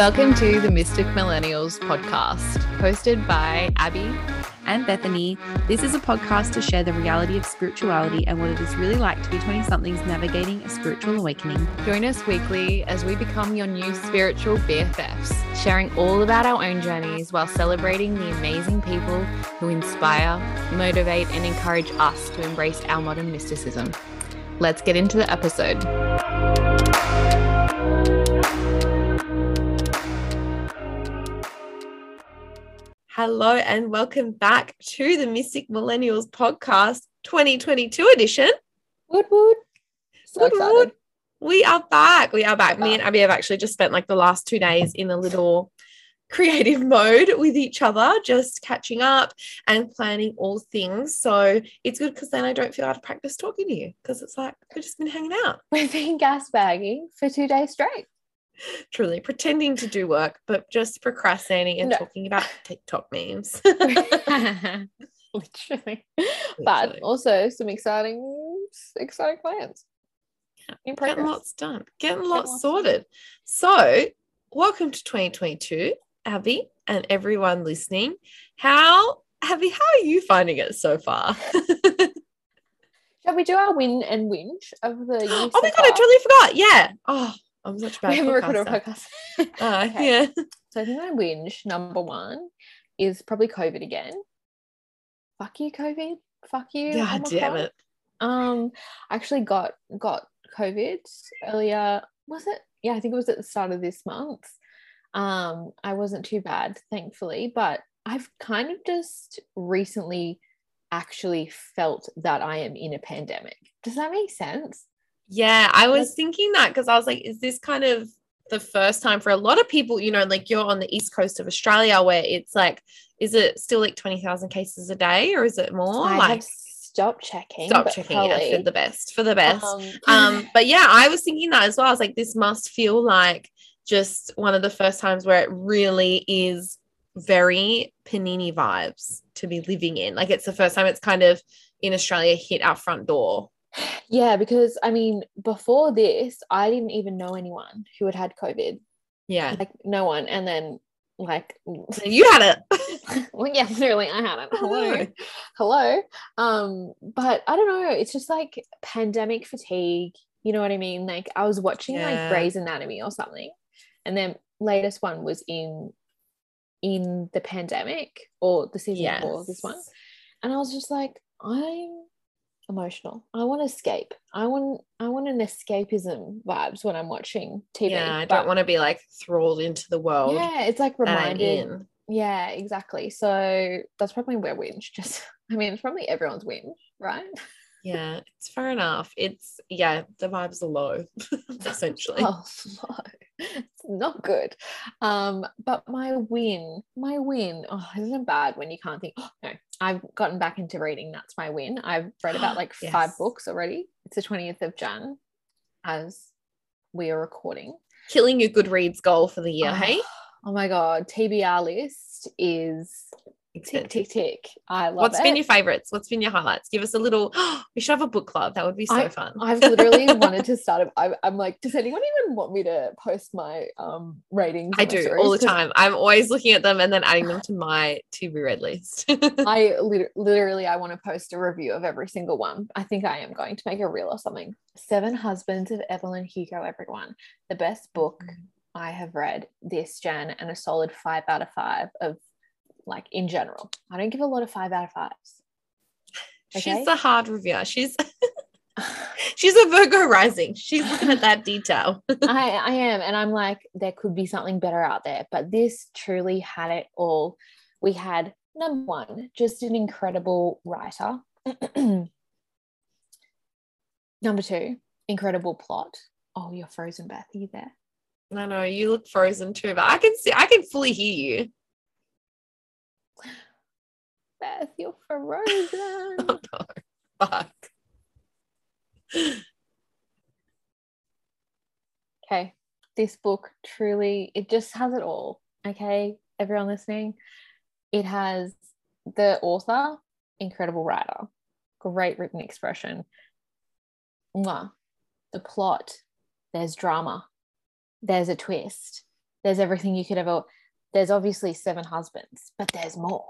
Welcome to the Mystic Millennials podcast, hosted by Abby and Bethany. This is a podcast to share the reality of spirituality and what it is really like to be 20 somethings navigating a spiritual awakening. Join us weekly as we become your new spiritual BFFs, sharing all about our own journeys while celebrating the amazing people who inspire, motivate, and encourage us to embrace our modern mysticism. Let's get into the episode. Hello and welcome back to the Mystic Millennials podcast 2022 edition. Wood wood. So Wood, wood. We are back. We are back. We're Me and Abby have actually just spent like the last two days in a little creative mode with each other, just catching up and planning all things. So it's good because then I don't feel out of practice talking to you because it's like we've just been hanging out, We've been gas bagging for two days straight. Truly pretending to do work, but just procrastinating and No. talking about TikTok memes. Literally. But also some exciting, exciting plans. In Getting lots done, getting lots lots sorted. So, welcome to 2022, Abby, and everyone listening. How, Abby, how are you finding it so far? Shall we do our win and whinge of the year? oh so my god, I totally forgot. Yeah. Oh, I'm such a bad we haven't recorded a podcast. Uh, Okay. Yeah. so I think my whinge number one is probably COVID again. Fuck you, COVID. Fuck you. God damn Omicron. it. Um, I actually got got COVID earlier. Was it? Yeah, I think it was at the start of this month. Um, I wasn't too bad, thankfully, but I've kind of just recently actually felt that I am in a pandemic. Does that make sense? Yeah, I was thinking that because I was like, is this kind of the first time for a lot of people, you know, like you're on the east coast of Australia where it's like, is it still like 20,000 cases a day or is it more? I like, stopped checking. stop checking yeah, probably, for the best, for the best. Um, um but yeah i was thinking that as well i was like this must feel like just one of the first times where it really is very panini vibes to be living in like it's the first time it's kind of in australia hit our front door yeah, because I mean, before this, I didn't even know anyone who had had COVID. yeah Like no one, and then like you had it well, yeah, literally, I had it. Hello, hello. Um, but I don't know. It's just like pandemic fatigue. You know what I mean? Like I was watching Yeah. like Grey's Anatomy or something, and then latest one was in in the pandemic or the season yes before this one, and I was just like, I'm emotional. I want to escape. I want I want an escapism vibes when I'm watching TV. yeah i don't want to be like thralled into the world Yeah, it's like reminded yeah, exactly. So that's probably where whinge. Just, I mean, it's probably everyone's whinge, right? yeah it's fair enough it's yeah the vibes are low essentially Oh, no, it's not good. Um, but my win, my win. Oh, isn't it bad when you can't think? Oh, no, I've gotten back into reading. That's my win. I've read about like five books already. It's the twentieth of Jan, as we are recording. killing your goodreads goal for the year oh, hey Oh my god, TBR list is tick tick tick. I love What's it. been your favorites? What's been your highlights? Give us a little. we should have a book club. That would be so fun. I've literally wanted to start. A, I, I'm like, does anyone even want me to post my um ratings? I do all the time. I'm always looking at them and then adding them to my to be read list. I lit- literally, I want to post a review of every single one. I think I am going to make a reel or something. Seven Husbands of Evelyn Hugo. Everyone, the best book I have read this Jan, and a solid five out of five of like in general. I don't give a lot of five out of fives. Okay. She's the hard reviewer. She's she's a Virgo rising. She's looking at that detail. I, I am. And I'm like, there could be something better out there. But this truly had it all. We had number one, just an incredible writer. number two, incredible plot. Oh, you're frozen, Beth. Are you there? No, no, you look frozen too, but I can see. I can fully hear you. Beth, you're frozen. Oh no, fuck. okay. This book truly, it just has it all. Okay. Everyone listening, it has the author, incredible writer, great written expression. Mwah. The plot, there's drama, there's a twist, there's everything you could ever there's obviously seven husbands but there's more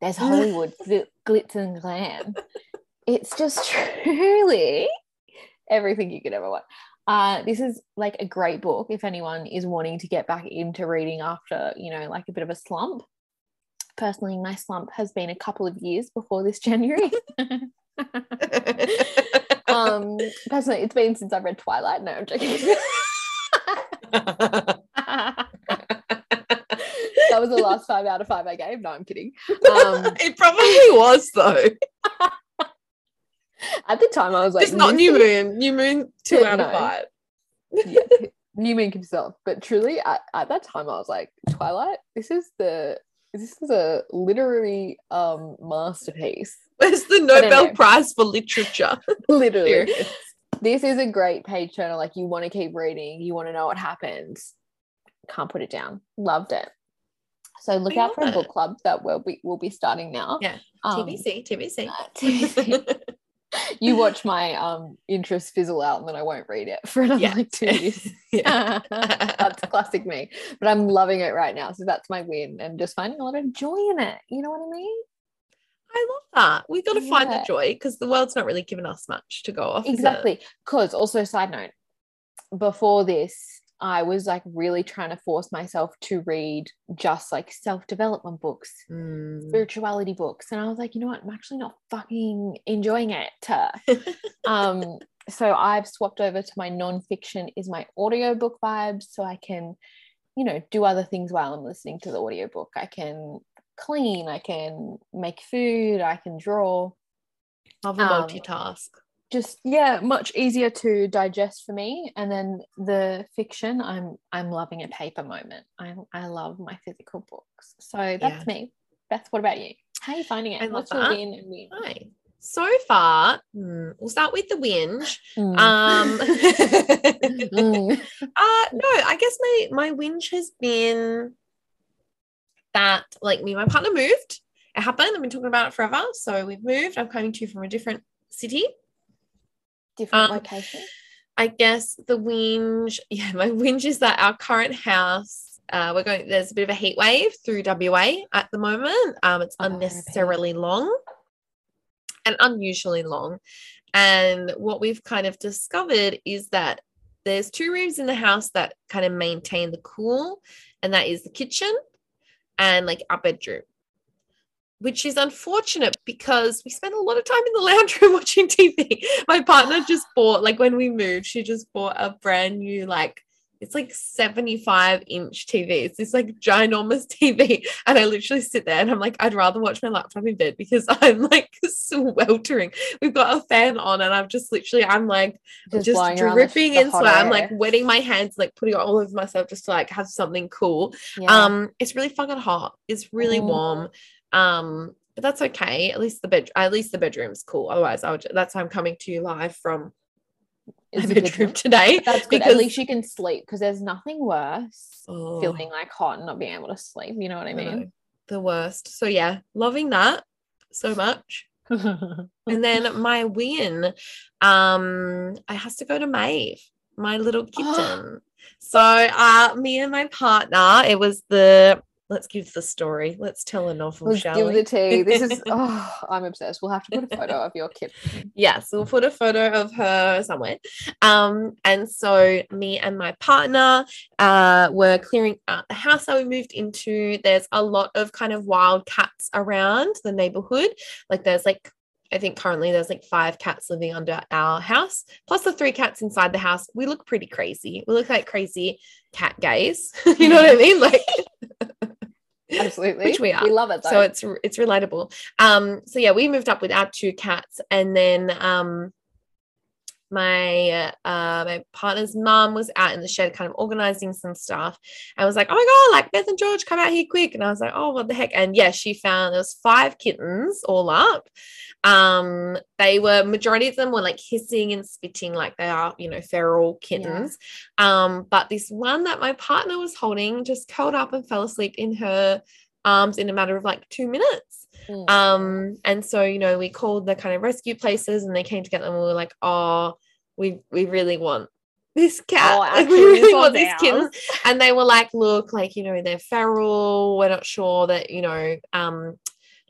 there's hollywood gl- glitz and glam. It's just truly everything you could ever want. Uh, this is like a great book if anyone is wanting to get back into reading after you know like a bit of a slump. Personally my slump has been a couple of years before this january. Um personally it's been since i've read twilight. No i'm joking was the last five out of five I gave. No, I'm kidding. Um, it probably was though. at the time, I was like, it's not New Moon. New Moon two out of five. yeah, New Moon himself. But truly, at, at that time, I was like, Twilight. This is the this is a literary um masterpiece. It's the Nobel. Prize for Literature? Literally, this is a great page turner. Like you want to keep reading, you want to know what happens. Can't put it down. Loved it. So look out for a book club that we'll be we'll be starting now. Yeah. Um, TBC, TBC. uh, TBC. you watch my um interest fizzle out and then I won't read it for another Yeah. like two years. yeah. that's classic me. But I'm loving it right now. So that's my win and just finding a lot of joy in it. You know what I mean? I love that. We've got to find the joy because the world's not really giving us much to go off. Exactly. Because also, side note, before this, I was like really trying to force myself to read just like self development books, Mm. spirituality books. And I was like, you know what? I'm actually not fucking enjoying it. um so i've swapped over to my non-fiction is my audiobook vibes so i can you know do other things while i'm listening to the audiobook i can clean i can make food i can draw Love a Um, multitask. Just yeah much easier to digest for me and then the fiction i'm i'm loving a paper moment i i love my physical books so that's Yeah. me beth what about you how are you finding it I what's your win and win Hi. So far, hmm, we'll start with the whinge. Mm. Um, Mm. uh, no, I guess my my whinge has been that like me and my partner moved. It happened. I've been talking about it forever. So we've moved. I'm coming to you from a different city. Different Um, location I guess the whinge, yeah, my whinge is that our current house, uh, we're going, there's a bit of a heat wave through WA at the moment. Um, it's Oh, unnecessarily long and unusually long. And what we've kind of discovered is that there's two rooms in the house that kind of maintain the cool, and that is the kitchen and like our bedroom. Which is unfortunate because we spend a lot of time in the lounge room watching TV. My partner just bought, like when we moved, she just bought a brand new, like, it's like 75 inch TV. It's this like ginormous TV. And I literally sit there and I'm like, I'd rather watch my laptop in bed because I'm like sweltering. We've got a fan on and I'm just literally, I'm like, just, the- dripping the in sweat. I'm like wetting my hands, like putting it all over myself just to like have something cool. Yeah. Um, it's really fucking hot. It's really Mm. warm. Um, but that's okay. At least the bed, at least the bedroom's cool. Otherwise, I would. That's why I'm coming to you live from Is the bedroom today. That's good. because- At least you can sleep because there's nothing worse Oh, feeling like hot and not being able to sleep. You know what I mean? the worst. So yeah, loving that so much. And then my win, um, I has to go to Maeve, my little kitten. so uh me and my partner, it was the let's give the story. Let's tell a novel, Let's shall give we? the tea. This is oh, I'm obsessed. We'll have to put a photo of your kid. yes, we'll put a photo of her somewhere. Um, and so me and my partner uh were clearing out the house that we moved into. There's a lot of kind of wild cats around the neighborhood. Like there's like I think currently there's like five cats living under our house, plus the three cats inside the house. We look pretty crazy. We look like crazy cat gays. you know what I mean? Like Absolutely. Which we are. We love it though. so it's it's relatable um so yeah we moved up with our two cats and then um my uh my partner's mum was out in the shed kind of organizing some stuff. And was like oh my god like beth and george come out here quick. And i was like oh what the heck? And yeah she found there was five kittens all up. Um they were majority of them were like hissing and spitting like they are you know feral kittens. Um but this one that my partner was holding just curled up and fell asleep in her arms in a matter of like two minutes Mm. um and so you know we called the kind of rescue places and they came to together and we were like oh we we really want this cat. Oh, actually, we really want these ours. And they were like, look, like, you know, they're feral. We're not sure that, you know, um,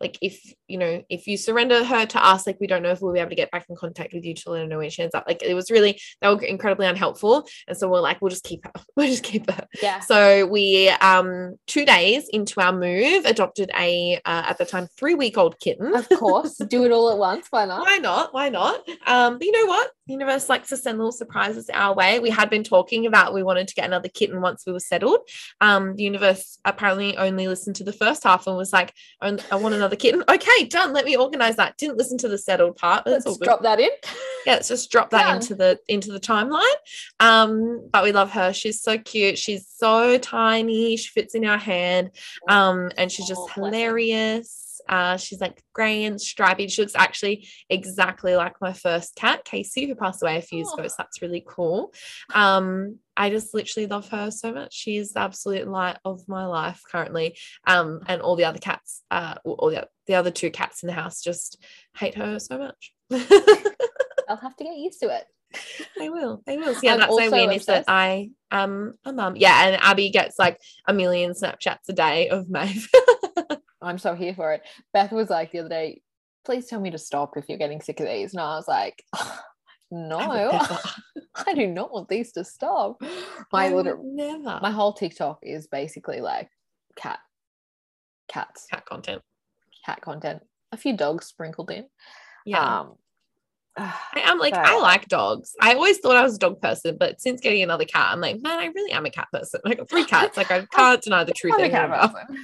like if you know if you surrender her to us like we don't know if we'll be able to get back in contact with you to let her know where she ends up like it was really they were incredibly unhelpful. And so we're like we'll just keep her. We'll just keep her. Yeah. so we um two days into our move adopted a uh, at the time three week old kitten. Of course. Do it all at once. Why not? why not? Why not? Um but you know what? The universe likes to send little surprises our way. We had been talking about we wanted to get another kitten once we were settled. Um the universe apparently only listened to the first half and was like "I I want another kitten. Okay done. Let me organize that. Didn't listen to the settled part Let's drop that in. yeah let's just drop that Done. into the into the timeline. Um but we love her. She's so cute. She's so tiny. She fits in our hand. Um and she's just Oh, hilarious. Uh she's like gray and stripy. She looks actually exactly like my first cat casey who passed away a few years ago. Oh. so that's really cool. Um i just literally love her so much she's the absolute light of my life currently um and all the other cats uh all the, the other two cats in the house just hate her so much I'll have to get used to it. they will. They will. So yeah, I'm that's my win is that. I am a mum. Yeah, and Abby gets like a million Snapchats a day of Maeve. I'm so here for it. Beth was like the other day, please tell me to stop if you're getting sick of these. And I was like, no, I. I do not want these to stop. My I little, never. my whole TikTok is basically like cat, cats, cat content. cat content, a few dogs sprinkled in. Yeah. Um, I am like, so- I like dogs. I always thought I was a dog person, but since getting another cat, I'm like, man, I really am a cat person. I got three cats. Like, I can't deny the truth I'm a anymore. cat now. person.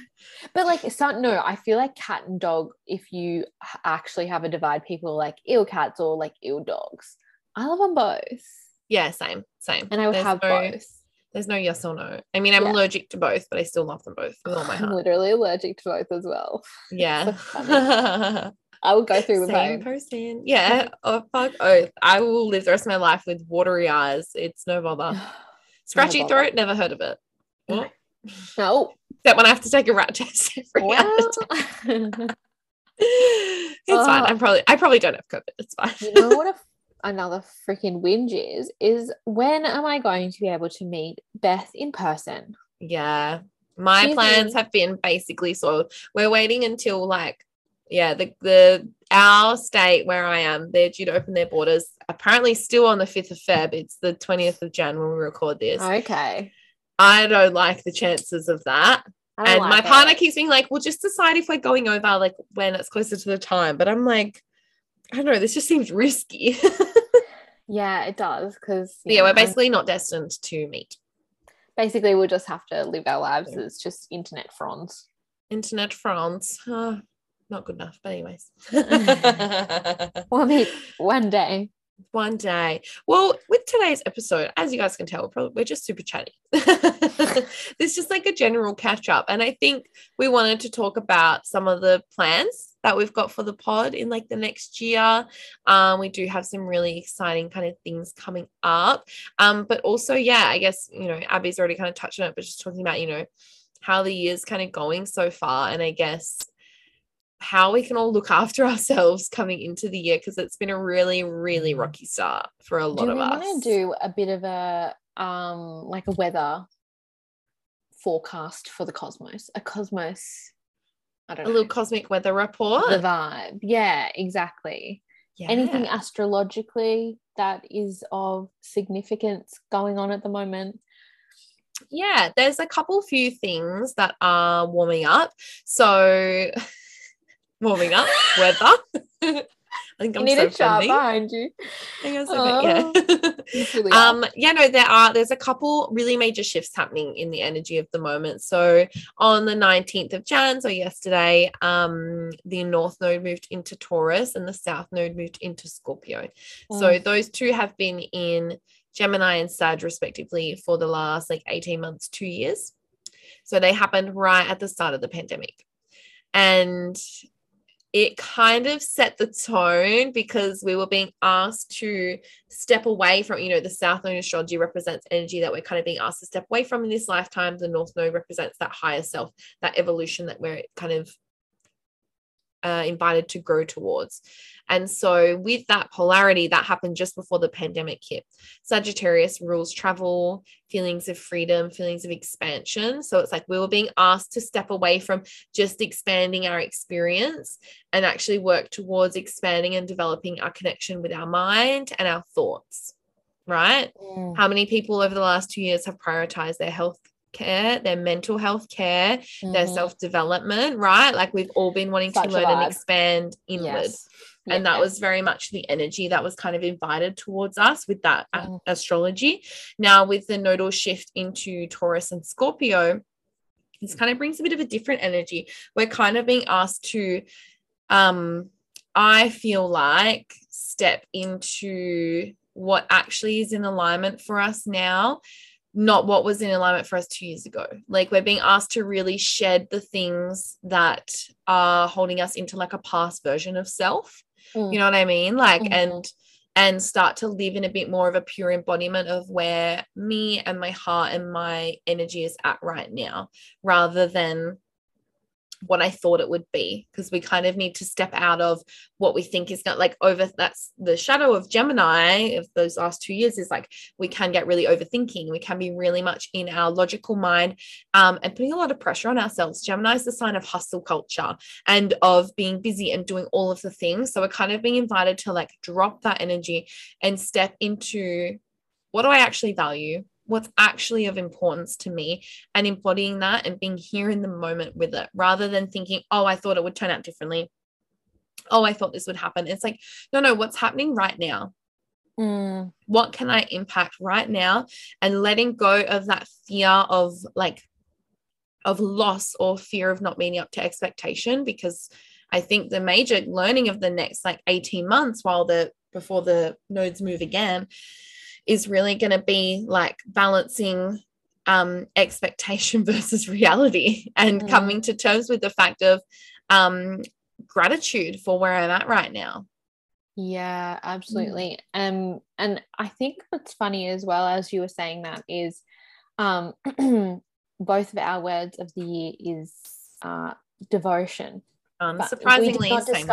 But like, some no, I feel like cat and dog. If you actually have a divide, people are like ill cats or like ill dogs. I love them both, Yeah, same, same. and I would There's have no, both. There's no yes or no. I mean, I'm Yeah. allergic to both, but I still love them both with all my heart. I'm literally allergic to both as well. Yeah. I would go through the Same person. Yeah. Oh fuck oath. I will live the rest of my life with watery eyes. It's no bother. Scratchy bother. throat, never heard of it. No. Well, No. Except when I have to take a rat test every Well. It's fine. Uh, I'm probably I probably don't have COVID. It's fine. you know what a another freaking whinge is? Is when am I going to be able to meet Beth in person? yeah. My She's plans in- have been basically soiled. We're waiting until like yeah, the the our state where I am, they're due to open their borders apparently still on the 5th of Feb. It's the 20th of Jan when we record this. Okay. I don't like the chances of that. And like my it. partner keeps being like, "We'll just decide if we're going over like when it's closer to the time." But I'm like, I don't know. This just seems risky. Yeah, it does because yeah, we're basically not destined to meet. basically we'll just have to live our lives as just internet fronds. Internet uh, not good enough. But anyways, We'll meet one day. one day. Well, with today's episode, as you guys can tell, we're, probably, we're just super chatty. This is just like a general catch up, and I think we wanted to talk about some of the plans that we've got for the pod in like the next year. Um, we do have some really exciting kind of things coming up. Um, but also, yeah, I guess you know Abby's already kind of touched on it, but just talking about you know how the year's kind of going so far, and I guess how we can all look after ourselves coming into the year because it's been a really, really rocky start for a lot do of us. want to do a bit of a um like a weather forecast for the cosmos? A cosmos. I don't a know. little cosmic weather report. the vibe. Yeah, exactly. Anything astrologically that is of significance going on at the moment? yeah, there's a couple few things that are warming up. So, warming up, weather. I think You I'm need so a chart friendly. behind you. I so yeah. You really um yeah no there are there's a couple really major shifts happening in the energy of the moment so on the 19th of jan so yesterday um the north node moved into taurus and the south node moved into scorpio so Mm. those two have been in gemini and sag respectively for the last like 18 months two years so they happened right at the start of the pandemic and it kind of set the tone because we were being asked to step away from, you know, the South Node astrology represents energy that we're kind of being asked to step away from in this lifetime. The North Node represents that higher self, that evolution that we're kind of uh, invited to grow towards. And so, with that polarity, that happened just before the pandemic hit. Sagittarius rules travel, feelings of freedom, feelings of expansion. So, it's like we were being asked to step away from just expanding our experience and actually work towards expanding and developing our connection with our mind and our thoughts. Right? Mm. How many people over the last two years have prioritized their health care, their mental health care, their Mhm. self development, right? Like we've all been wanting Such to learn and expand inward. Yes. And Yeah. that was very much the energy that was kind of invited towards us with that Mm. astrology. Now, with the nodal shift into Taurus and Scorpio, this kind of brings a bit of a different energy. We're kind of being asked to, um, I feel like, step into what actually is in alignment for us now not what was in alignment for us two years ago. Like we're being asked to really shed the things that are holding us into like a past version of self. Mm. You know what I mean? Like Mhm. and and start to live in a bit more of a pure embodiment of where me and my heart and my energy is at right now, rather than what I thought it would be. Because we kind of need to step out of what we think is not like over that's the shadow of Gemini of those last two years is like we can get really overthinking. We can be really much in our logical mind um, and putting a lot of pressure on ourselves. Gemini is the sign of hustle culture and of being busy and doing all of the things. So we're kind of being invited to like drop that energy and step into what do I actually value? What's actually of importance to me, and embodying that and being here in the moment with it rather than thinking, oh, I thought it would turn out differently. Oh, I thought this would happen. It's like, no, no, what's happening right now? Mm. what can I impact right now and letting go of that fear of like of loss or fear of not meeting up to expectation because I think the major learning of the next like 18 months while the before the nodes move again is really going to be like balancing um expectation versus reality and Mm. coming to terms with the fact of um gratitude for where I'm at right now. Yeah, absolutely. Um, and I think what's funny as well as you were saying that is um both of our words of the year is uh devotion. But we did Unsurprisingly, not same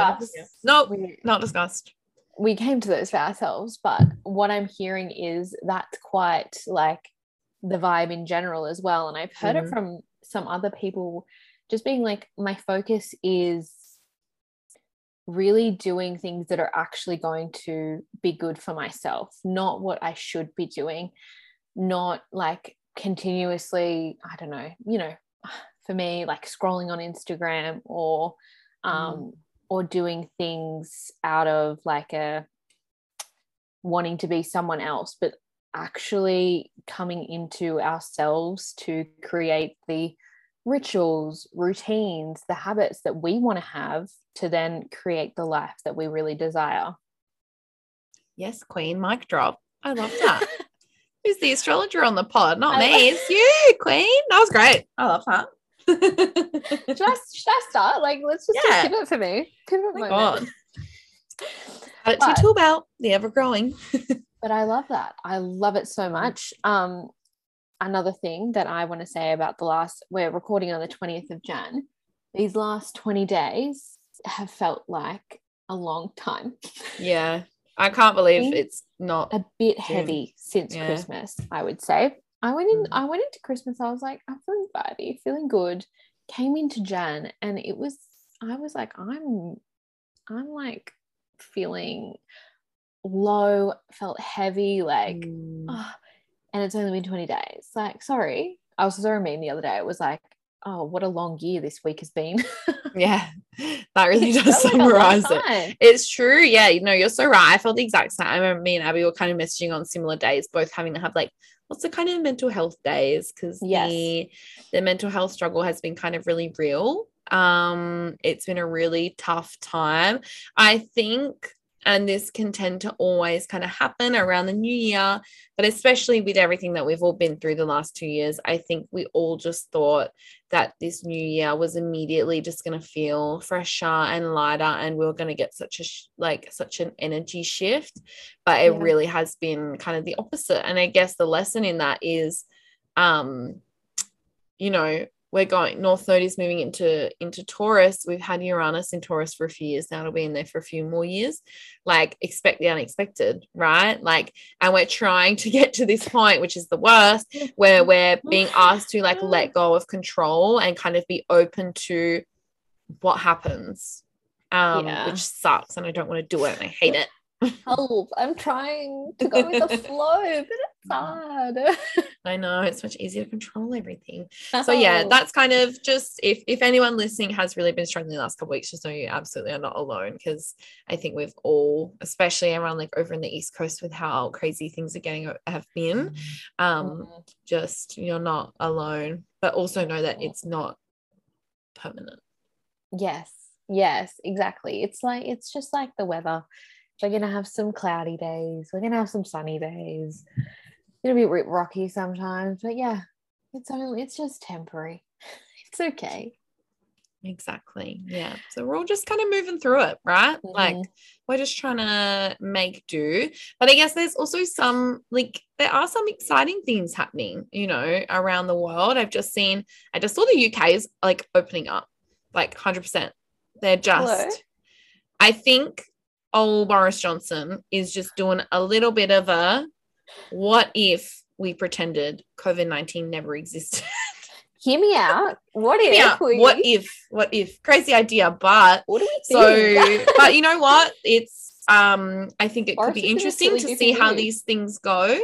Nope, not discussed. We came to those for ourselves, but what I'm hearing is that's quite like the vibe in general as well. And I've heard Mhm. it from some other people just being like, my focus is really doing things that are actually going to be good for myself, not what I should be doing, not like continuously, I don't know, you know, for me, like scrolling on Instagram or um or doing things out of like a wanting to be someone else, but actually coming into ourselves to create the rituals, routines, the habits that we want to have to then create the life that we really desire. Yes, Queen, mic drop. I love that. Who's the astrologer on the pod? Not I- me. It's you, Queen. That was great. I love that. Should I, start? Like, let's just Yeah. pivot for me. Pivot Oh my moment. God. Add it to your tool belt. The ever growing. but I love that. I love it so much. Um, another thing that I want to say about the last, we're recording on the 20th of Jan. These last 20 days have felt like a long time, Yeah. I can't believe it's not. a bit heavy since Yeah. Christmas, I would say. I went in, Mm. I went into Christmas, I was like, I'm feeling vibey, feeling good. Came into Jan and it was, I was like, I'm, I'm like feeling low, felt heavy, like, Mm. oh, and it's only been 20 days. Like, sorry. I was a meme the other day. It was like, oh, what a long year this week has been. yeah. That really It does felt like summarize it. It's true. Yeah, you know, you're so right. I felt the exact same. I remember me and Abby were kind of messaging on similar days, both having to have like of kind of mental health days because Yes. the the mental health struggle has been kind of really real. Um, it's been a really tough time. I think, and this can tend to always kind of happen around the new year, but especially with everything that we've all been through the last two years, I think we all just thought that this new year was immediately just going to feel fresher and lighter and we are going to get such a sh- like such an energy shift but it Yeah. really has been kind of the opposite and i guess the lesson in that is um you know we're going North Node is moving into into Taurus. We've had Uranus in Taurus for a few years now. It'll be in there for a few more years. Like expect the unexpected, right? Like, and we're trying to get to this point, which is the worst, where we're being asked to like let go of control and kind of be open to what happens. Um, Yeah. which sucks, and I don't want to do it, and I hate it. Help! I'm trying to go with the flow, but it's hard. I know it's much easier to control everything. so yeah that's kind of just if if anyone listening has really been struggling the last couple weeks just know you absolutely are not alone because i think we've all especially around like over in the east coast with how crazy things are getting have been um Mhm. just you're not alone but also know that it's not permanent Yes, yes, exactly. It's like it's just like the weather. We're gonna have some cloudy days. We're gonna have some sunny days. It'll be ro- rocky sometimes, but yeah, it's only it's just temporary. It's okay. exactly yeah so we're all just kind of moving through it right like Mhm. we're just trying to make do but i guess there's also some like there are some exciting things happening you know around the world i've just seen i just saw the uk is like opening up like 100% they're just Hello? i think old boris johnson is just doing a little bit of a what if we pretended covid-19 never existed? Hear me out. What if we what if what if? Crazy idea but what do we so but you know what? It's um i think it Or could be interesting to see how move. these things go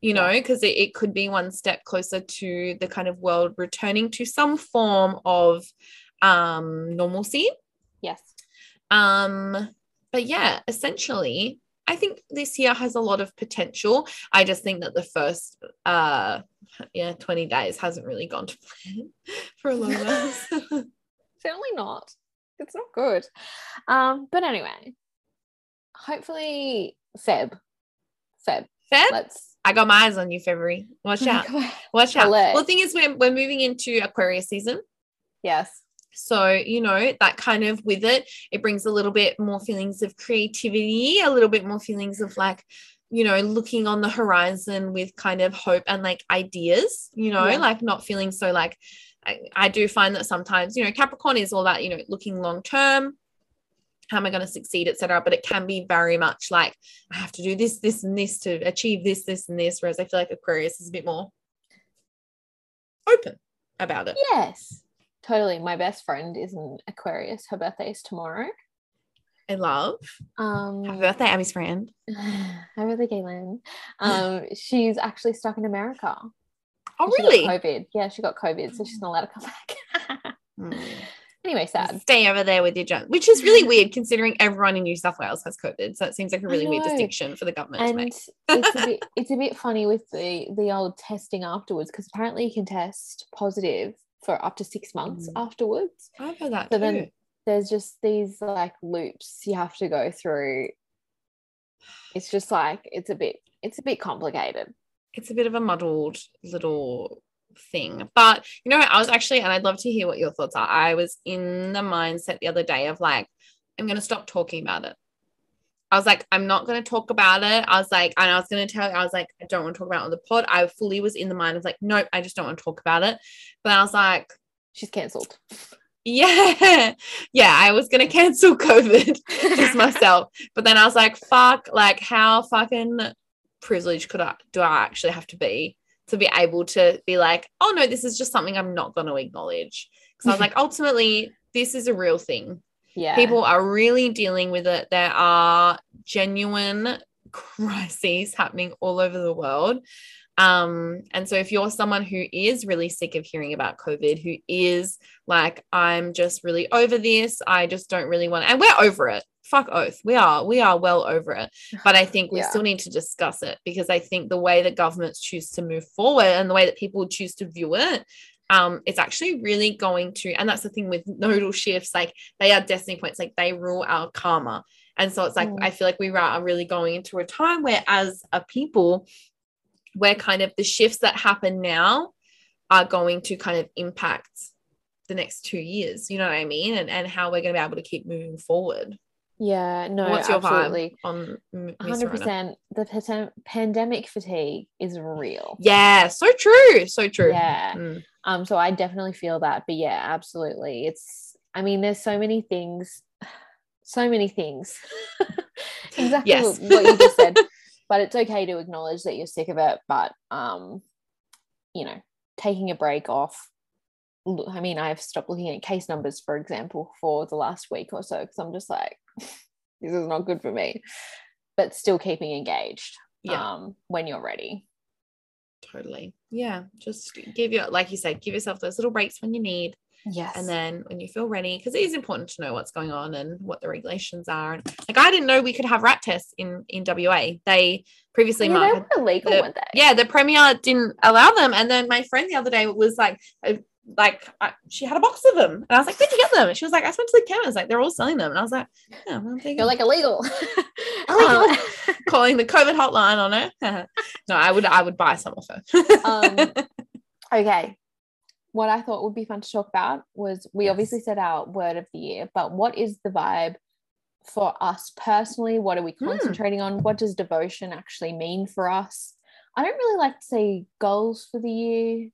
you know because it, it could be one step closer to the kind of world returning to some form of um normalcy. Yes. um but yeah essentially i think this year has a lot of potential i just think that the first uh yeah 20 days hasn't really gone to plan for a lot of us Certainly not. It's not good. Um, but anyway, hopefully Feb. Feb. Feb, Let's I got my eyes on you, February. Watch out. Watch out. Well, the thing is, we're, we're moving into Aquarius season. yes. So, you know, that kind of with it, it brings a little bit more feelings of creativity, a little bit more feelings of like, you know, looking on the horizon with kind of hope and like ideas, you know, Yeah. like not feeling so like, I, I do find that sometimes, you know, Capricorn is all that, you know, looking long term. How am I going to succeed, etc. But it can be very much like I have to do this, this, and this to achieve this, this, and this. Whereas I feel like Aquarius is a bit more open about it. Yes. Totally. My best friend is an Aquarius. Her birthday is tomorrow. I love. Um Happy birthday, Abby's friend. Happy birthday, Galen. Um, she's actually stuck in America. Oh, really? COVID. Yeah, she got COVID, so she's not allowed to come back. Mm. anyway, sad. Stay over there with your junk, which is really weird considering everyone in New South Wales has COVID. So it seems like a really weird distinction for the government to And make. it's a bit it's a bit funny with the the old testing afterwards because apparently you can test positive for up to six months Mm. afterwards. I've heard that So too. then there's just these like loops you have to go through. It's just like it's a bit it's a bit complicated. it's a bit of a muddled little thing. But you know, I was actually, and I'd love to hear what your thoughts are. I was in the mindset the other day of like, I'm going to stop talking about it. I was like, I'm not going to talk about it. I was like, and I was going to tell you, I was like, I don't want to talk about it on the pod. I fully was in the mind of like, nope, I just don't want to talk about it. But I was like, She's cancelled. yeah, yeah, I was going to cancel COVID just myself. But then I was like, fuck, like how fucking privileged could I do I actually have to be to be able to be like, oh no, this is just something I'm not going to acknowledge. Because I was like, ultimately, this is a real thing. Yeah. People are really dealing with it. There are genuine crises happening all over the world. Um, and so if you're someone who is really sick of hearing about COVID, who is like, I'm just really over this, I just don't really want and we're over it. Fuck oath. We are, we are well over it. But I think we Yeah. still need to discuss it because I think the way that governments choose to move forward and the way that people choose to view it, um, it's actually really going to, and that's the thing with nodal shifts, like they are destiny points, like they rule our karma. And so it's like, Mm. I feel like we are really going into a time where, as a people, where kind of the shifts that happen now are going to kind of impact the next two years, you know what I mean? And, and how we're going to be able to keep moving forward. Yeah, no, What's your absolutely. on One hundred percent, The pate- pandemic fatigue is real. Yeah, so true. So true. Yeah. Mm. Um. So I definitely feel that. But yeah, absolutely. It's. I mean, there's so many things. So many things. exactly what you just said. but it's okay to acknowledge that you're sick of it. But um, you know, taking a break off. I mean, I've stopped looking at case numbers, for example, for the last week or so because I'm just like, this is not good for me. But still keeping engaged. Yeah. Um, when you're ready. Totally. Yeah. Just give your, like you said, give yourself those little breaks when you need. Yes. And then when you feel ready, because it is important to know what's going on and what the regulations are. And like I didn't know we could have rat tests in in WA. They previously yeah, Mark they were illegal, the- weren't they? yeah, the premier didn't allow them. And then my friend the other day was like, uh, like I, she had a box of them, and I was like, "Where'd you get them?" And she was like, "I went to the chemist. Like they're all selling them." And I was like, "Yeah, well, You're like illegal. Illegal. calling the COVID hotline on her. no, I would I would buy some of her. Um, okay. What I thought would be fun to talk about was we Yes. obviously said our word of the year, but what is the vibe for us personally? What are we Hmm. concentrating on? What does devotion actually mean for us? I don't really like to say goals for the year,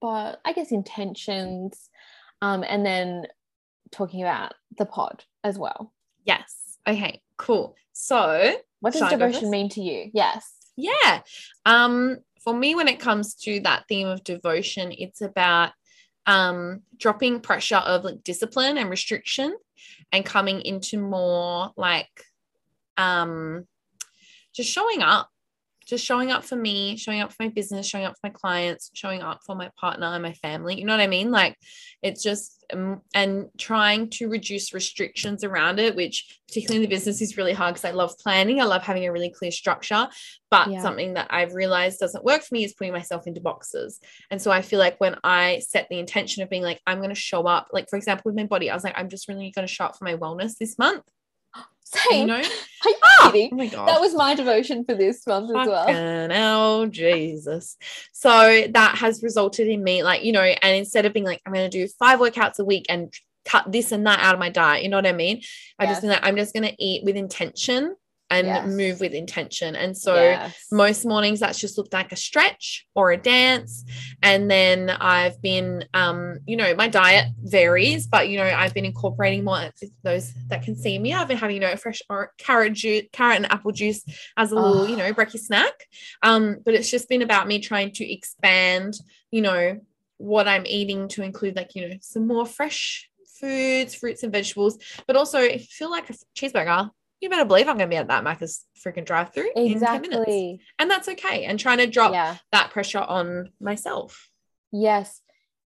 but I guess intentions. Um, and then talking about the pod as well. yes. Okay. Cool. So What does Shall I go devotion mean to you? Yes. yeah um for me when it comes to that theme of devotion it's about um dropping pressure of like discipline and restriction and coming into more like um just showing up just showing up for me showing up for my business showing up for my clients showing up for my partner and my family. You know what i mean? Like it's just um, and trying to reduce restrictions around it which particularly in the business is really hard because i love planning. I love having a really clear structure. But Yeah. something that i've realized doesn't work for me is putting myself into boxes. And so i feel like when i set the intention of being like i'm going to show up like for example with my body i was like i'm just really going to show up for my wellness this month. Same. you know You oh my god That was my devotion for this month as well. Fucking hell, Jesus. So that has resulted in me, like, you know, and instead of being like, I'm going to do five workouts a week and cut this and that out of my diet, you know what I mean? I just Yes. been like, I'm just going to eat with intention and Yes. move with intention. And so Yes. most mornings that's just looked like a stretch or a dance and then i've been um you know my diet varies but you know i've been incorporating more those that can see me i've been having you know fresh or carrot juice carrot and apple juice as a little you Oh. know breakfast snack um but it's just been about me trying to expand you know what i'm eating to include like you know some more fresh foods fruits and vegetables but also if you feel like a cheeseburger you better believe i'm going to be at that macca's freaking drive through in 10 minutes exactly. and that's okay and trying to drop Yeah. that pressure on myself Yes.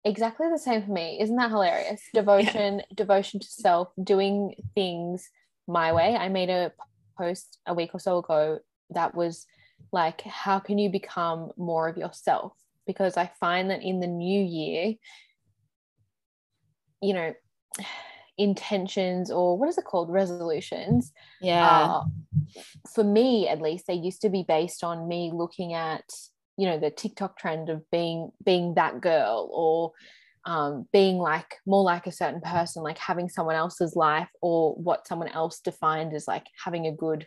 Exactly the same for me. Isn't that hilarious? Devotion, devotion to self, doing things my way. I made a post a week or so ago that was like, how can you become more of yourself? Because I find that in the new year, you know, intentions or what is it called? Resolutions. Yeah. Uh, for me at least they used to be based on me looking at you know the tiktok trend of being being that girl or um, being like more like a certain person like having someone else's life or what someone else defined as like having a good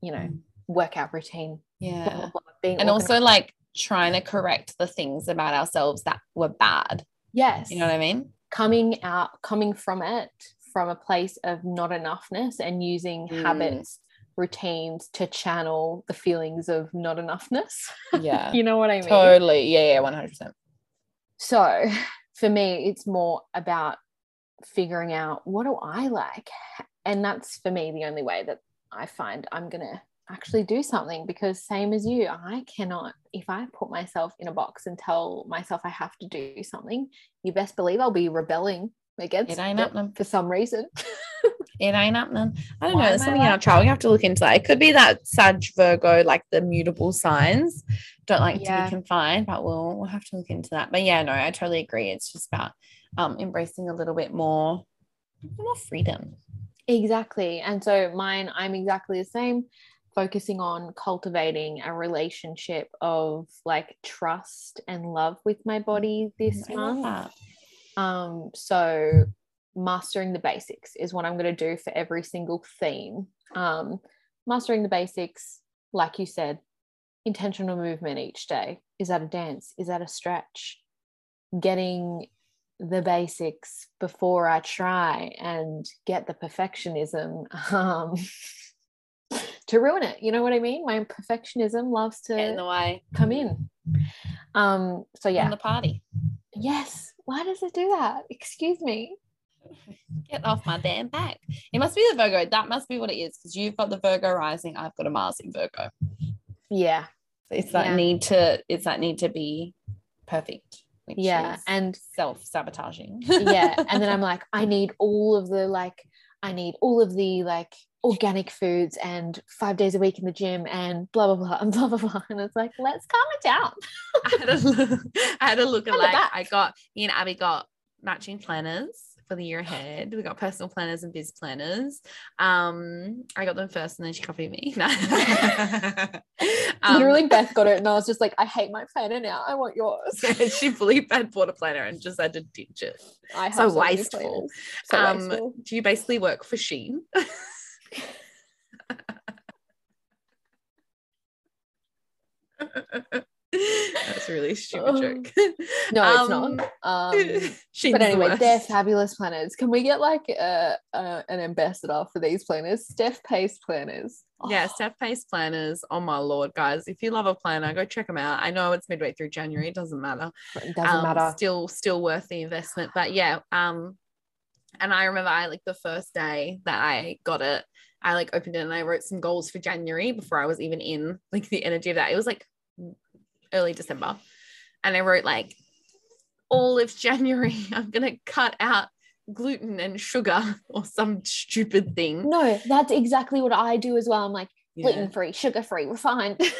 you know workout routine. Blah, blah, yeah blah, being and also like trying to correct the things about ourselves that were bad. Yes. You know what i mean coming out coming from it from a place of not enoughness and using Mm. habits routines to channel the feelings of not enoughness. Yeah. You know what i mean? Totally. Yeah yeah 100% so for me it's more about figuring out what do i like? And that's for me the only way that i find i'm gonna actually do something because same as you i cannot if i put myself in a box and tell myself i have to do something you best believe i'll be rebelling against It ain't happening. for some reason. It ain't happening. I don't Why know am there's I something in our chart we have to look into that. It could be that sag virgo like the mutable signs. Don't like to be confined but we'll we'll have to look into that. But yeah no i totally agree. It's just about um embracing a little bit more more freedom. Exactly. And so mine, I'm exactly the same, focusing on cultivating a relationship of like trust and love with my body this I month. Um, so mastering the basics is what I'm going to do for every single theme. Um, mastering the basics, like you said, intentional movement each day. Is that a dance? Is that a stretch? Getting the basics before I try and get the perfectionism um, to ruin it. You know what I mean? My perfectionism loves to Get in the way. come in. Um, so yeah. In the party. Yes. Why does it do that? Excuse me. Get off my damn back. It must be the Virgo. That must be what it is because you've got the Virgo rising. I've got a Mars in Virgo. Yeah. So it's that Yeah. need to. It's that need to be perfect. Which Yeah. And self sabotaging. yeah. And then I'm like, I need all of the like, I need all of the like organic foods and five days a week in the gym and blah blah blah and blah blah blah. And it's like, let's calm it down. I had a look, I had a look at that. I got me and Abbey got matching planners for the year ahead. We got personal planners and biz planners. Um, I got them first and then she copied me. Um, Literally, Beth got it, and I was just like, I hate my planner now. I want yours. she fully had bought a planner and just had to ditch it. I have So wasteful. So um, wasteful. do you basically work for Shein? That's a really stupid Oh. joke. No, it's Um, not. Um, Shein's but the anyway, they're fabulous planners. Can we get like a, a, an ambassador for these planners? Steph Pace planners. Yeah, Oh, step pace planners. Oh my lord, guys! If you love a planner, go check them out. I know it's midway through January; it doesn't matter. it doesn't um, matter. Still, still worth the investment. But yeah, um, and I remember I like the first day that I got it, I like opened it and I wrote some goals for January before I was even in like the energy of that. It was like early December, and I wrote like all of January. I'm gonna cut out gluten and sugar or some stupid thing. No, that's exactly what I do as well. I'm like Yeah. gluten free, sugar free, refined.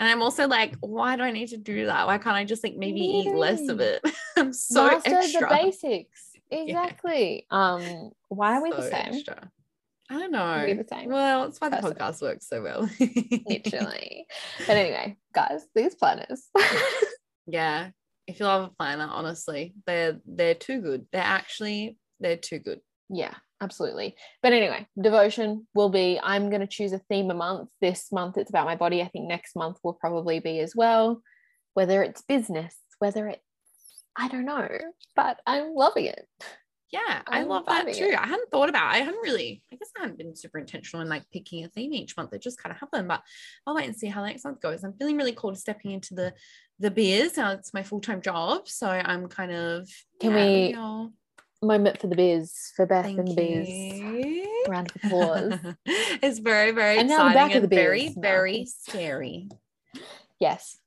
And I'm also like, why do I need to do that? Why can't I just like maybe eat less of it? I'm so Master extra. the basics. Exactly. Um, why are we the same? extra. I don't know. the same? Well, it's why the Person. podcast works so well. Literally. but anyway, guys, these planners. yeah. If you love a planner, honestly, they're they're too good. They're actually they're too good. yeah, absolutely. But anyway, devotion will be I'm going to choose a theme a month. This month it's about my body. I think next month will probably be as well. Whether it's business, whether it's I don't know, but I'm loving it. Yeah, I I'm love that too. it. I hadn't thought about. it. I hadn't really. I guess I hadn't been super intentional in like picking a theme each month. It just kind of happened. But I'll wait and see how next month goes. I'm feeling really cool to stepping into the the beers. Now it's my full time job, so I'm kind of. Can yeah, we- maybe I'll- Moment for the beers for Beth Thank and the biz. you. Round of applause. it's very very And now exciting back of and the biz. very very scary. yes.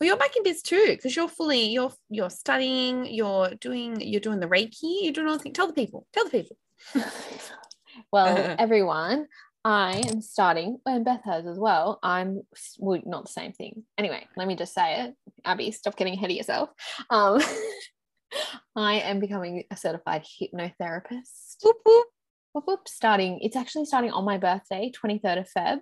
Well, you're back in biz too because you're fully you're you're studying. You're doing you're doing the reiki. You're doing all the things. Tell the people. Tell the people. well, everyone, I am starting, and Beth has as well. I'm well, not the same thing. Anyway, let me just say it. Abbey, stop getting ahead of yourself. Um, I am becoming a certified hypnotherapist. Whoop, whoop. Whoop, whoop, starting, it's actually starting on my birthday, 23rd of Feb,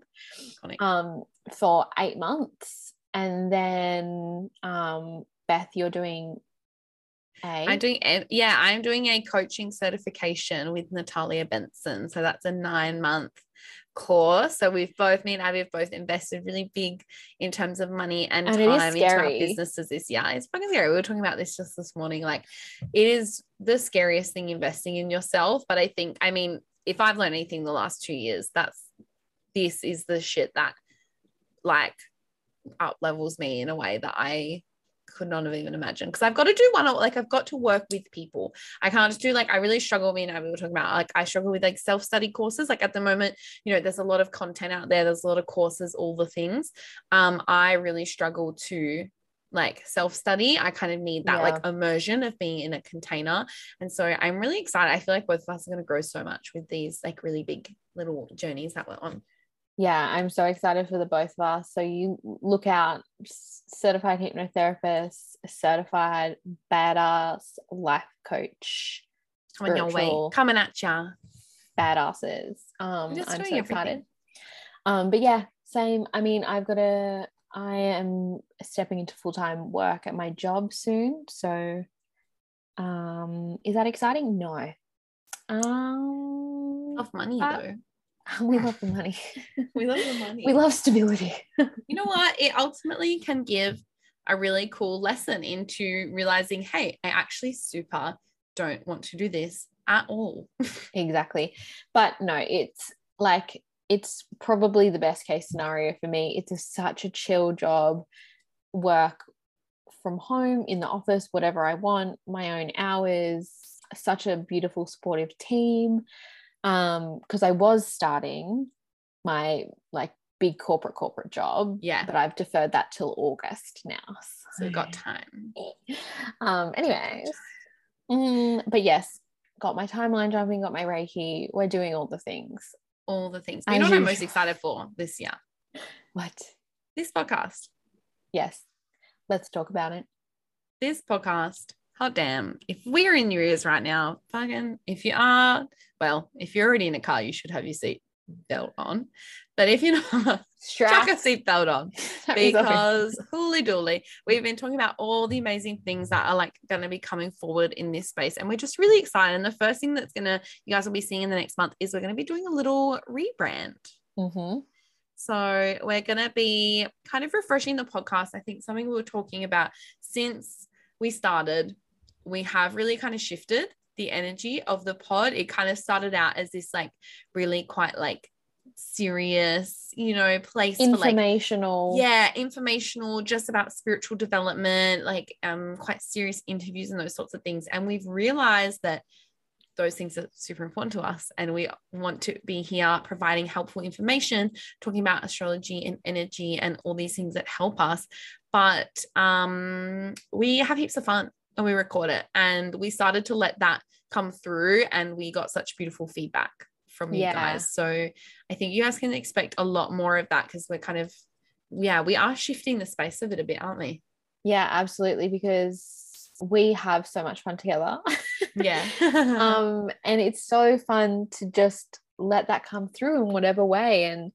um, for eight months. And then, um, Beth, you're doing a. I'm doing a- yeah, I'm doing a coaching certification with Natalia Benson. So that's a nine month course. So we've both me and Abbey have both invested really big in terms of money and, And time into our businesses this year. It's fucking scary. We were talking about this just this morning. Like it is the scariest thing investing in yourself. But I think, I mean, if I've learned anything the last two years, that's this is the shit that like up levels me in a way that I could not have even imagined because I've got to do one like I've got to work with people. I can't just do like I really struggle. Me and I we were talking about like I struggle with like self study courses. Like at the moment, you know, there's a lot of content out there. There's a lot of courses, all the things. Um, I really struggle to like self study. I kind of need that Yeah. like immersion of being in a container. And so I'm really excited. I feel like both of us are going to grow so much with these like really big little journeys that we're on. Yeah, I'm so excited for the both of us. So you look out, certified hypnotherapist, certified badass life coach, Coming your way, coming at ya. badasses. Um, just I'm doing so everything. excited. Um, but yeah, same. I mean, I've got a. I am stepping into full time work at my job soon. So, um, is that exciting? No, Um, of money though. we love the money. We love the money. we love stability. you know what? It ultimately can give a really cool lesson into realizing, hey, I actually super don't want to do this at all. exactly. But no, it's like it's probably the best case scenario for me. It's a, such a chill job, work from home, in the office, whatever I want, my own hours, such a beautiful, supportive team. Um, because I was starting my like big corporate corporate job, Yeah. but I've deferred that till August now. So we got time. um anyways mm, but yes got my timeline jumping got my reiki we're doing all the things All the things. You know what I'm most excited for this year? what This podcast. yes let's talk about it This podcast. Hot damn. If we're in your ears right now, fucking, if you are, well, if you're already in a car, you should have your seat belt on. But if you're not, chuck strap a seat belt on. because holy dooly, we've been talking about all the amazing things that are like going to be coming forward in this space, and we're just really excited. And the first thing that's gonna you guys will be seeing in the next month is we're going to be doing a little rebrand. hmm So we're going to be kind of refreshing the podcast. I think something we were talking about since we started, we have really kind of shifted the energy of the pod. It kind of started out as this like really quite like serious, you know, place for like informational. Yeah informational just about spiritual development like um quite serious interviews and those sorts of things. And we've realized that those things are super important to us and we want to be here providing helpful information talking about astrology and energy and all these things that help us. But um we have heaps of fun and we record it and we started to let that come through and we got such beautiful feedback from you Yeah. guys so I think you guys can expect a lot more of that because we're kind of, yeah, we are shifting the space of it a bit, aren't we? yeah absolutely because we have so much fun together Yeah. um and it's so fun to just let that come through in whatever way and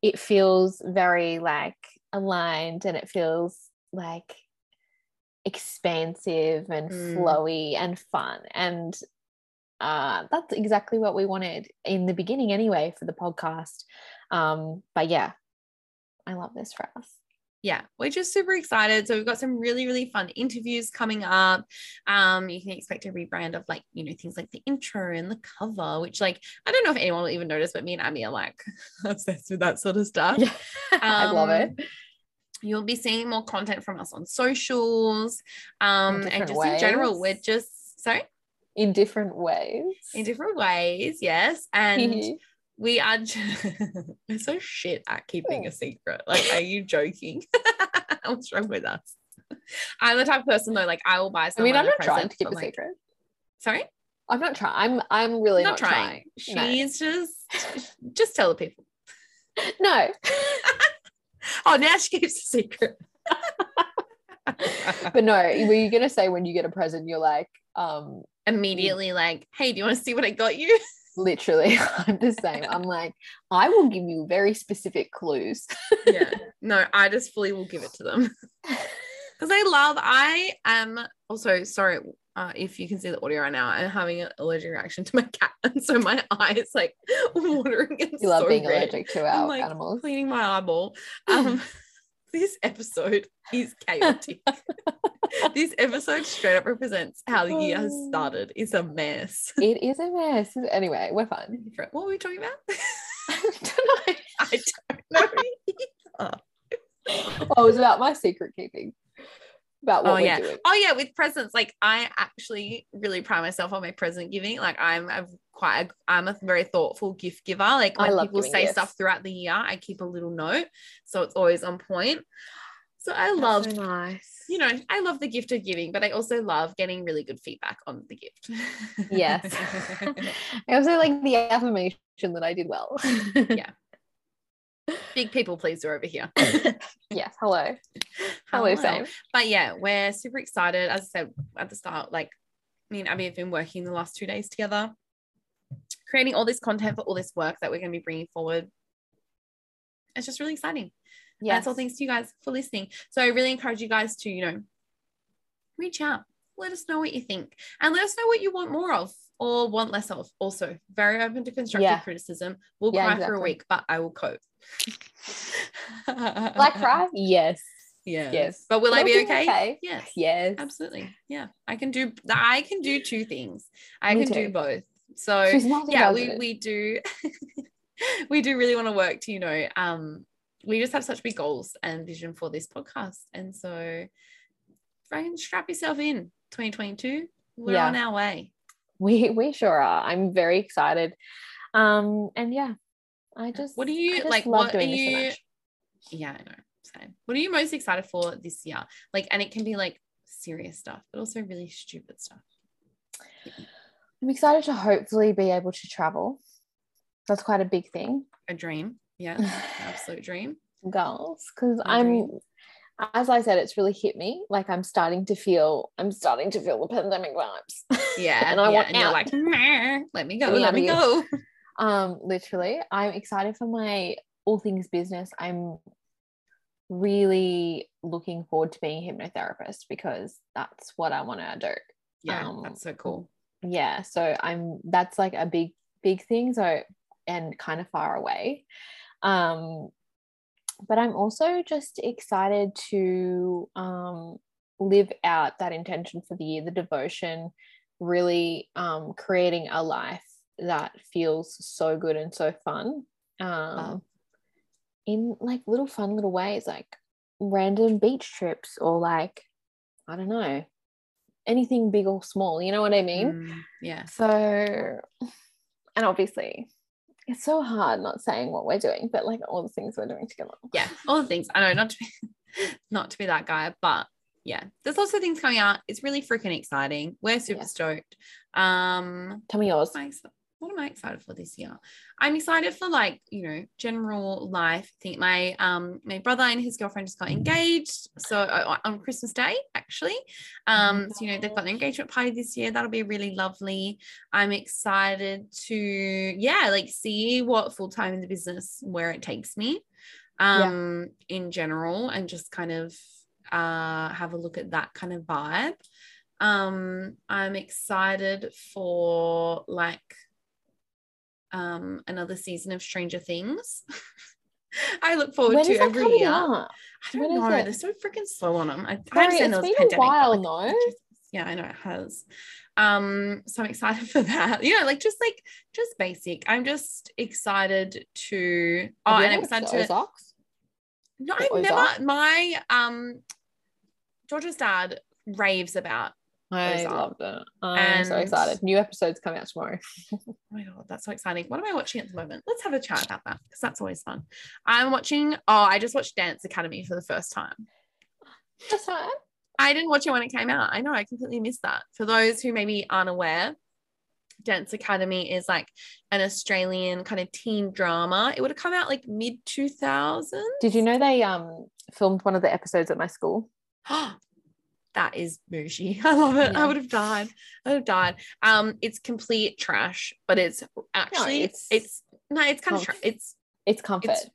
it feels very like aligned and it feels like expansive and Mm. flowy and fun and uh that's exactly what we wanted in the beginning anyway for the podcast um but yeah i love this for us yeah, we're just super excited. So we've got some really, really fun interviews coming up. Um, you can expect a rebrand of like, you know, things like the intro and the cover, which like I don't know if anyone will even notice, but me and Abbey are like obsessed with that sort of stuff. yeah i love Um, it You'll be seeing more content from us on socials. Um, and just in general, we're just sorry. in different ways. In different ways yes. And we are we're so shit at keeping a secret. Like are you joking? What's wrong with us? I'm the type of person though like i will buy i mean i'm not trying to keep a like- secret. Sorry? I'm not trying i'm i'm really not, not, trying, trying, No. she's just just tell the people. No oh now she keeps a secret. But no were you gonna say when you get a present you're like um immediately like hey do you want to see what i got you? Literally i'm the same. I'm like i will give you very specific clues. Yeah. No i just fully will give it to them. Because I love. I am also sorry uh, if you can see the audio right now. I'm having an allergic reaction to my cat, and so my eyes like watering. And you love so being red. allergic to I'm, our like, animals Cleaning my eyeball. Um, this episode is chaotic. this episode straight up represents how the year has started. It's a mess. it is a mess anyway we're fine What were we talking about? I don't know. I don't know. either. oh, it was about my secret keeping about what Oh, we're yeah. doing Oh yeah, with presents, like I actually really pride myself on my present giving. Like I'm a quite a, I'm a very thoughtful gift giver. Like I when people say gifts. stuff throughout the year, I keep a little note, so it's always on point. So I That's love, so nice you know, I love the gift of giving, but I also love getting really good feedback on the gift. yes i also like the affirmation that i did well Yeah. Big people pleaser over here. yes hello hello same But yeah, we're super excited. As I said at the start, like me and Abbey have been working the last two days together, creating all this content for all this work that we're going to be bringing forward. It's just really exciting. yes That's all thanks to you guys for listening. So I really encourage you guys to, you know, reach out, let us know what you think and let us know what you want more of or want less of. Also, very open to constructive Yeah. criticism. We'll Yeah, cry for a week, but I will cope. Like cry? Yes. Yeah. Yes. But will I It'll be be okay? okay. Yes. Yes. Absolutely. Yeah. I can do I can do two things. I Me can do both. So yeah, we we do we do really want to work to, you know, um we just have such big goals and vision for this podcast. And so friends, strap yourself in 2022. We're Yeah. on our way. we we sure are. I'm very excited. Um and yeah, I just What do you like? love What are so you? much. Yeah, I know. Same. What are you most excited for this year? Like, and it can be like serious stuff, but also really stupid stuff. I'm excited to hopefully be able to travel. That's quite a big thing, A dream. Yeah, absolute dream. girls, because I'm dream. as I said, it's really hit me. Like I'm starting to feel I'm starting to feel the pandemic vibes. Yeah, And I yeah, want and you're like, let me go, let me go. Um literally i'm excited for my all things business. I'm really looking forward to being a hypnotherapist because that's what i want to do. Yeah, Um, that's so cool. yeah so i'm that's like a big big thing so and kind of far away. Um but i'm also just excited to um live out that intention for the year the devotion really um creating a life that feels so good and so fun um Wow. in like little fun little ways like random beach trips or like i don't know anything big or small you know what i mean Mm, yeah, so, and obviously, it's so hard not saying what we're doing, but like all the things we're doing together. yeah, all the things. I know not to be, not to be that guy, but yeah, there's lots of things coming out. It's really freaking exciting. We're super Yeah. stoked. Um, Tell me yours. exci- what am I excited for this year? I'm excited for like, you know, general life. I think my um my brother and his girlfriend just got engaged. So uh, on Christmas Day, actually. Um, so you know, they've got an engagement party this year. That'll be really lovely. I'm excited to, yeah, like see what full-time in the business where it takes me. Um, in general, and just kind of uh have a look at that kind of vibe. Um, I'm excited for like um another season of Stranger Things. I look forward When to every year. out? I don't When know. They're so freaking slow on them. I, I Sorry, understand it's been a pandemic, but, while, like, no? Yeah, I know it has. Um, so I'm excited for that. You know, like just like just basic. I'm just excited to. Oh, and I'm excited to. Ozarks? No, I've never. My um, Georgia's dad raves about. I loved it. I'm so excited. New episodes come out tomorrow. Oh my god, that's so exciting! What am I watching at the moment? Let's have a chat about that because that's always fun. I'm watching. Oh, I just watched Dance Academy for the first time. That's fine. I didn't watch it when it came out. I know I completely missed that. For those who maybe aren't aware, Dance Academy is like an Australian kind of teen drama. It would have come out like mid 2000s. Did you know they um filmed one of the episodes at my school? that is bougie. I love it. I would have died. I would have died. Um, it's complete trash, but it's actually it's- it's, no, it's kind of tra- it's It's comfort. it's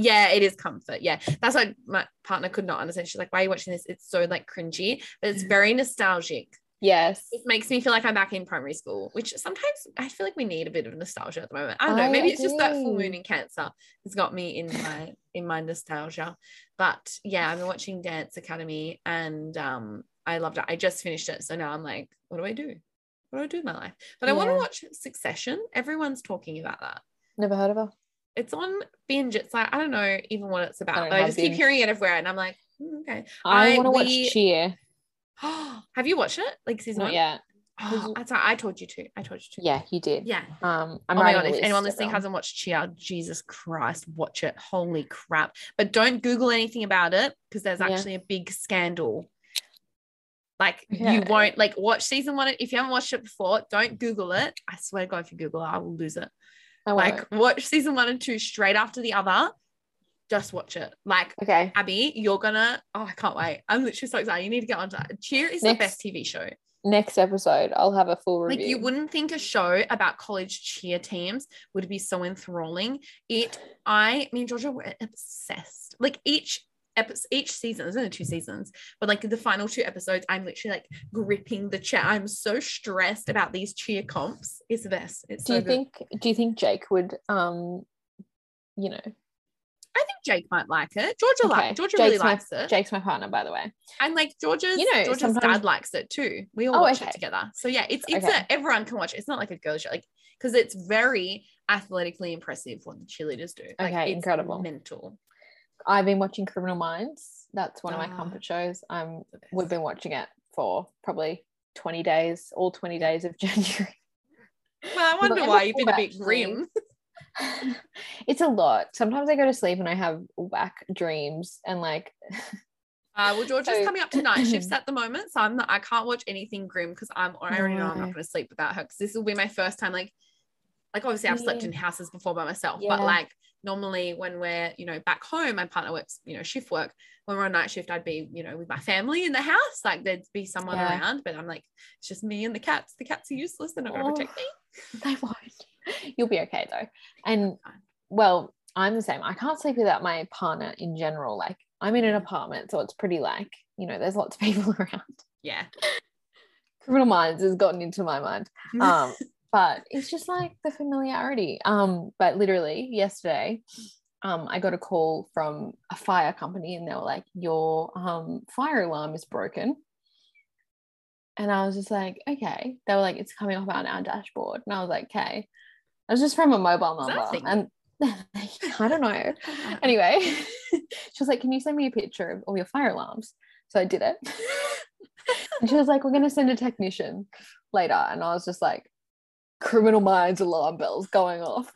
yeah, it is comfort. Yeah, that's why my partner could not understand. She's like, "Why are you watching this? It's so like cringy, but it's very nostalgic." Yes. It makes me feel like I'm back in primary school, which sometimes I feel like we need a bit of nostalgia at the moment. I don't know. I Maybe it's just that full moon in Cancer has got me in my in my nostalgia. But yeah, I've been watching Dance Academy and um I loved it. I just finished it, so now I'm like, what do I do? What do I do in my life? But I want to watch Succession. Everyone's talking about that. Never heard of her. It's on binge. It's like I don't know even what it's about, don't but I just keep hearing it everywhere, and I'm like, "Hmm, okay. I, I- want to watch Cheer. have you watched it? Like season Not one? Yeah. Oh, that's right. I told you to. I told you to. Yeah, you did. Yeah. Um, I'm oh my god! If anyone listening hasn't watched Cheer, Jesus Christ, watch it! Holy crap! But don't Google anything about it because there's Yeah. actually a big scandal. Like you won't like watch season one. If you haven't watched it before, don't Google it. I swear to God, if you Google it, I will lose it. Like watch season one and two straight after the other. Just watch it. Like okay. Abbey, you're gonna. Oh, I can't wait. I'm literally so excited. You need to get onto that. Cheer is Next- the best TV show. Next episode, I'll have a full review. Like you wouldn't think a show about college cheer teams would be so enthralling. It, I, me and Georgia were obsessed. Like each each season, there's only two seasons, but like the final two episodes, I'm literally like gripping the chair. I'm so stressed about these cheer comps. It's the best. It's do so you good. think do you think Jake would um you know I think Jake might like it. Georgia Okay, like Georgia Jake's really my- likes it. Jake's my partner by the way. And like Georgia's, You know, Georgia's sometimes- dad likes it too. We all Oh, watch okay. it together. So yeah, it's it's Okay. a, everyone can watch it. It's not like a girl show, like because it's very athletically impressive what the cheerleaders do. Like, Okay, it's incredible. mental. I've been watching Criminal Minds. That's one of my Ah. comfort shows. Um we've been watching it for probably 20 days, all 20 days of January. Well, I wonder why you've been a bit grim. it's a lot. Sometimes I go to sleep and I have whack dreams and like Uh, well, Georgia's So- coming up to night shifts at the moment, so I'm not, I can't watch anything grim because I'm I already know I'm not going to sleep without her because this will be my first time like like obviously I've slept in houses before by myself, Yeah. but like normally when we're you know back home, my partner works you know shift work. When we're on night shift, I'd be you know with my family in the house, like there'd be someone Yeah. around, but I'm like it's just me and the cats. The cats are useless; they're not going Oh. to protect me. they won't. You'll be okay though. And well, I'm the same. I can't sleep without my partner in general. Like I'm in an apartment, so it's pretty like, you know, there's lots of people around. Yeah, Criminal Minds has gotten into my mind. Um, but it's just like the familiarity. Um, but literally yesterday, um, I got a call from a fire company and they were like, Your um fire alarm is broken. And I was just like, okay. They were like, it's coming off on our dashboard. And I was like, okay. It was just from a mobile number. And I don't know. Anyway, she was like, Can you send me a picture of all your fire alarms? So I did it. and she was like, We're going to send a technician later. And I was just like, Criminal Minds alarm bells going off.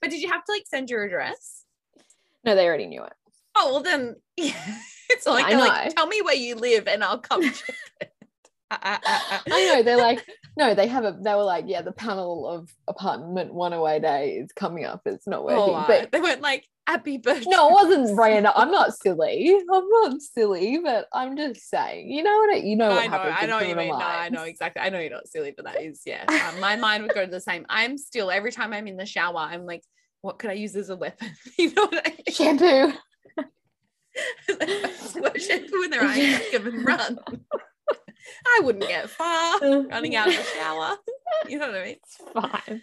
but did you have to like send your address? No, they already knew it. Oh well, then it's like I know. like tell me where you live and I'll come check it. Uh, uh, uh. I know. They're like, no, they have a, they were like, yeah, the panel of apartment 108A is coming up. It's not working. Oh, but they weren't like happy birthday. no, it wasn't random. I'm not silly. I'm not silly, but I'm just saying, you know what, I, you know what I know, I know what you mean. No, I know exactly. I know you're not silly, but that is, yeah. Um, my mind would go to the same. I'm still every time I'm in the shower, I'm like, what could I use as a weapon? you know what I mean? Shampoo. Shampoo in their eyes, give them run. I wouldn't get far running out of the shower. You know what I mean? It's fine.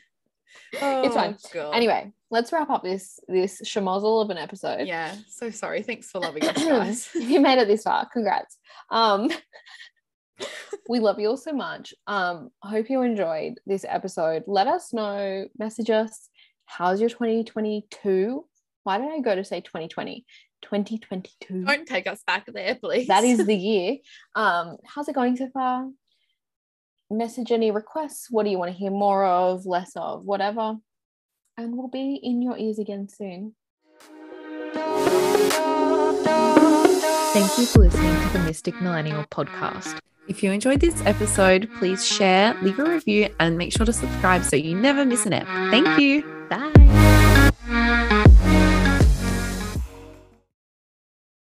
Oh, fine. God. Anyway, let's wrap up this this schmozzle of an episode. Yeah, so sorry. Thanks for loving us, guys. if you made it this far, congrats. Um, we love you all so much. Um, hope you enjoyed this episode. Let us know, message us. How's your 2022? Why did I go to say 2020? 2022. Don't take us back there, please. That is the year. Um, how's it going so far? Message any requests. What do you want to hear more of, less of, whatever. And we'll be in your ears again soon. Thank you for listening to the Mystic Millennial podcast. If you enjoyed this episode, please share, leave a review, and make sure to subscribe so you never miss an ep. Thank you. Bye.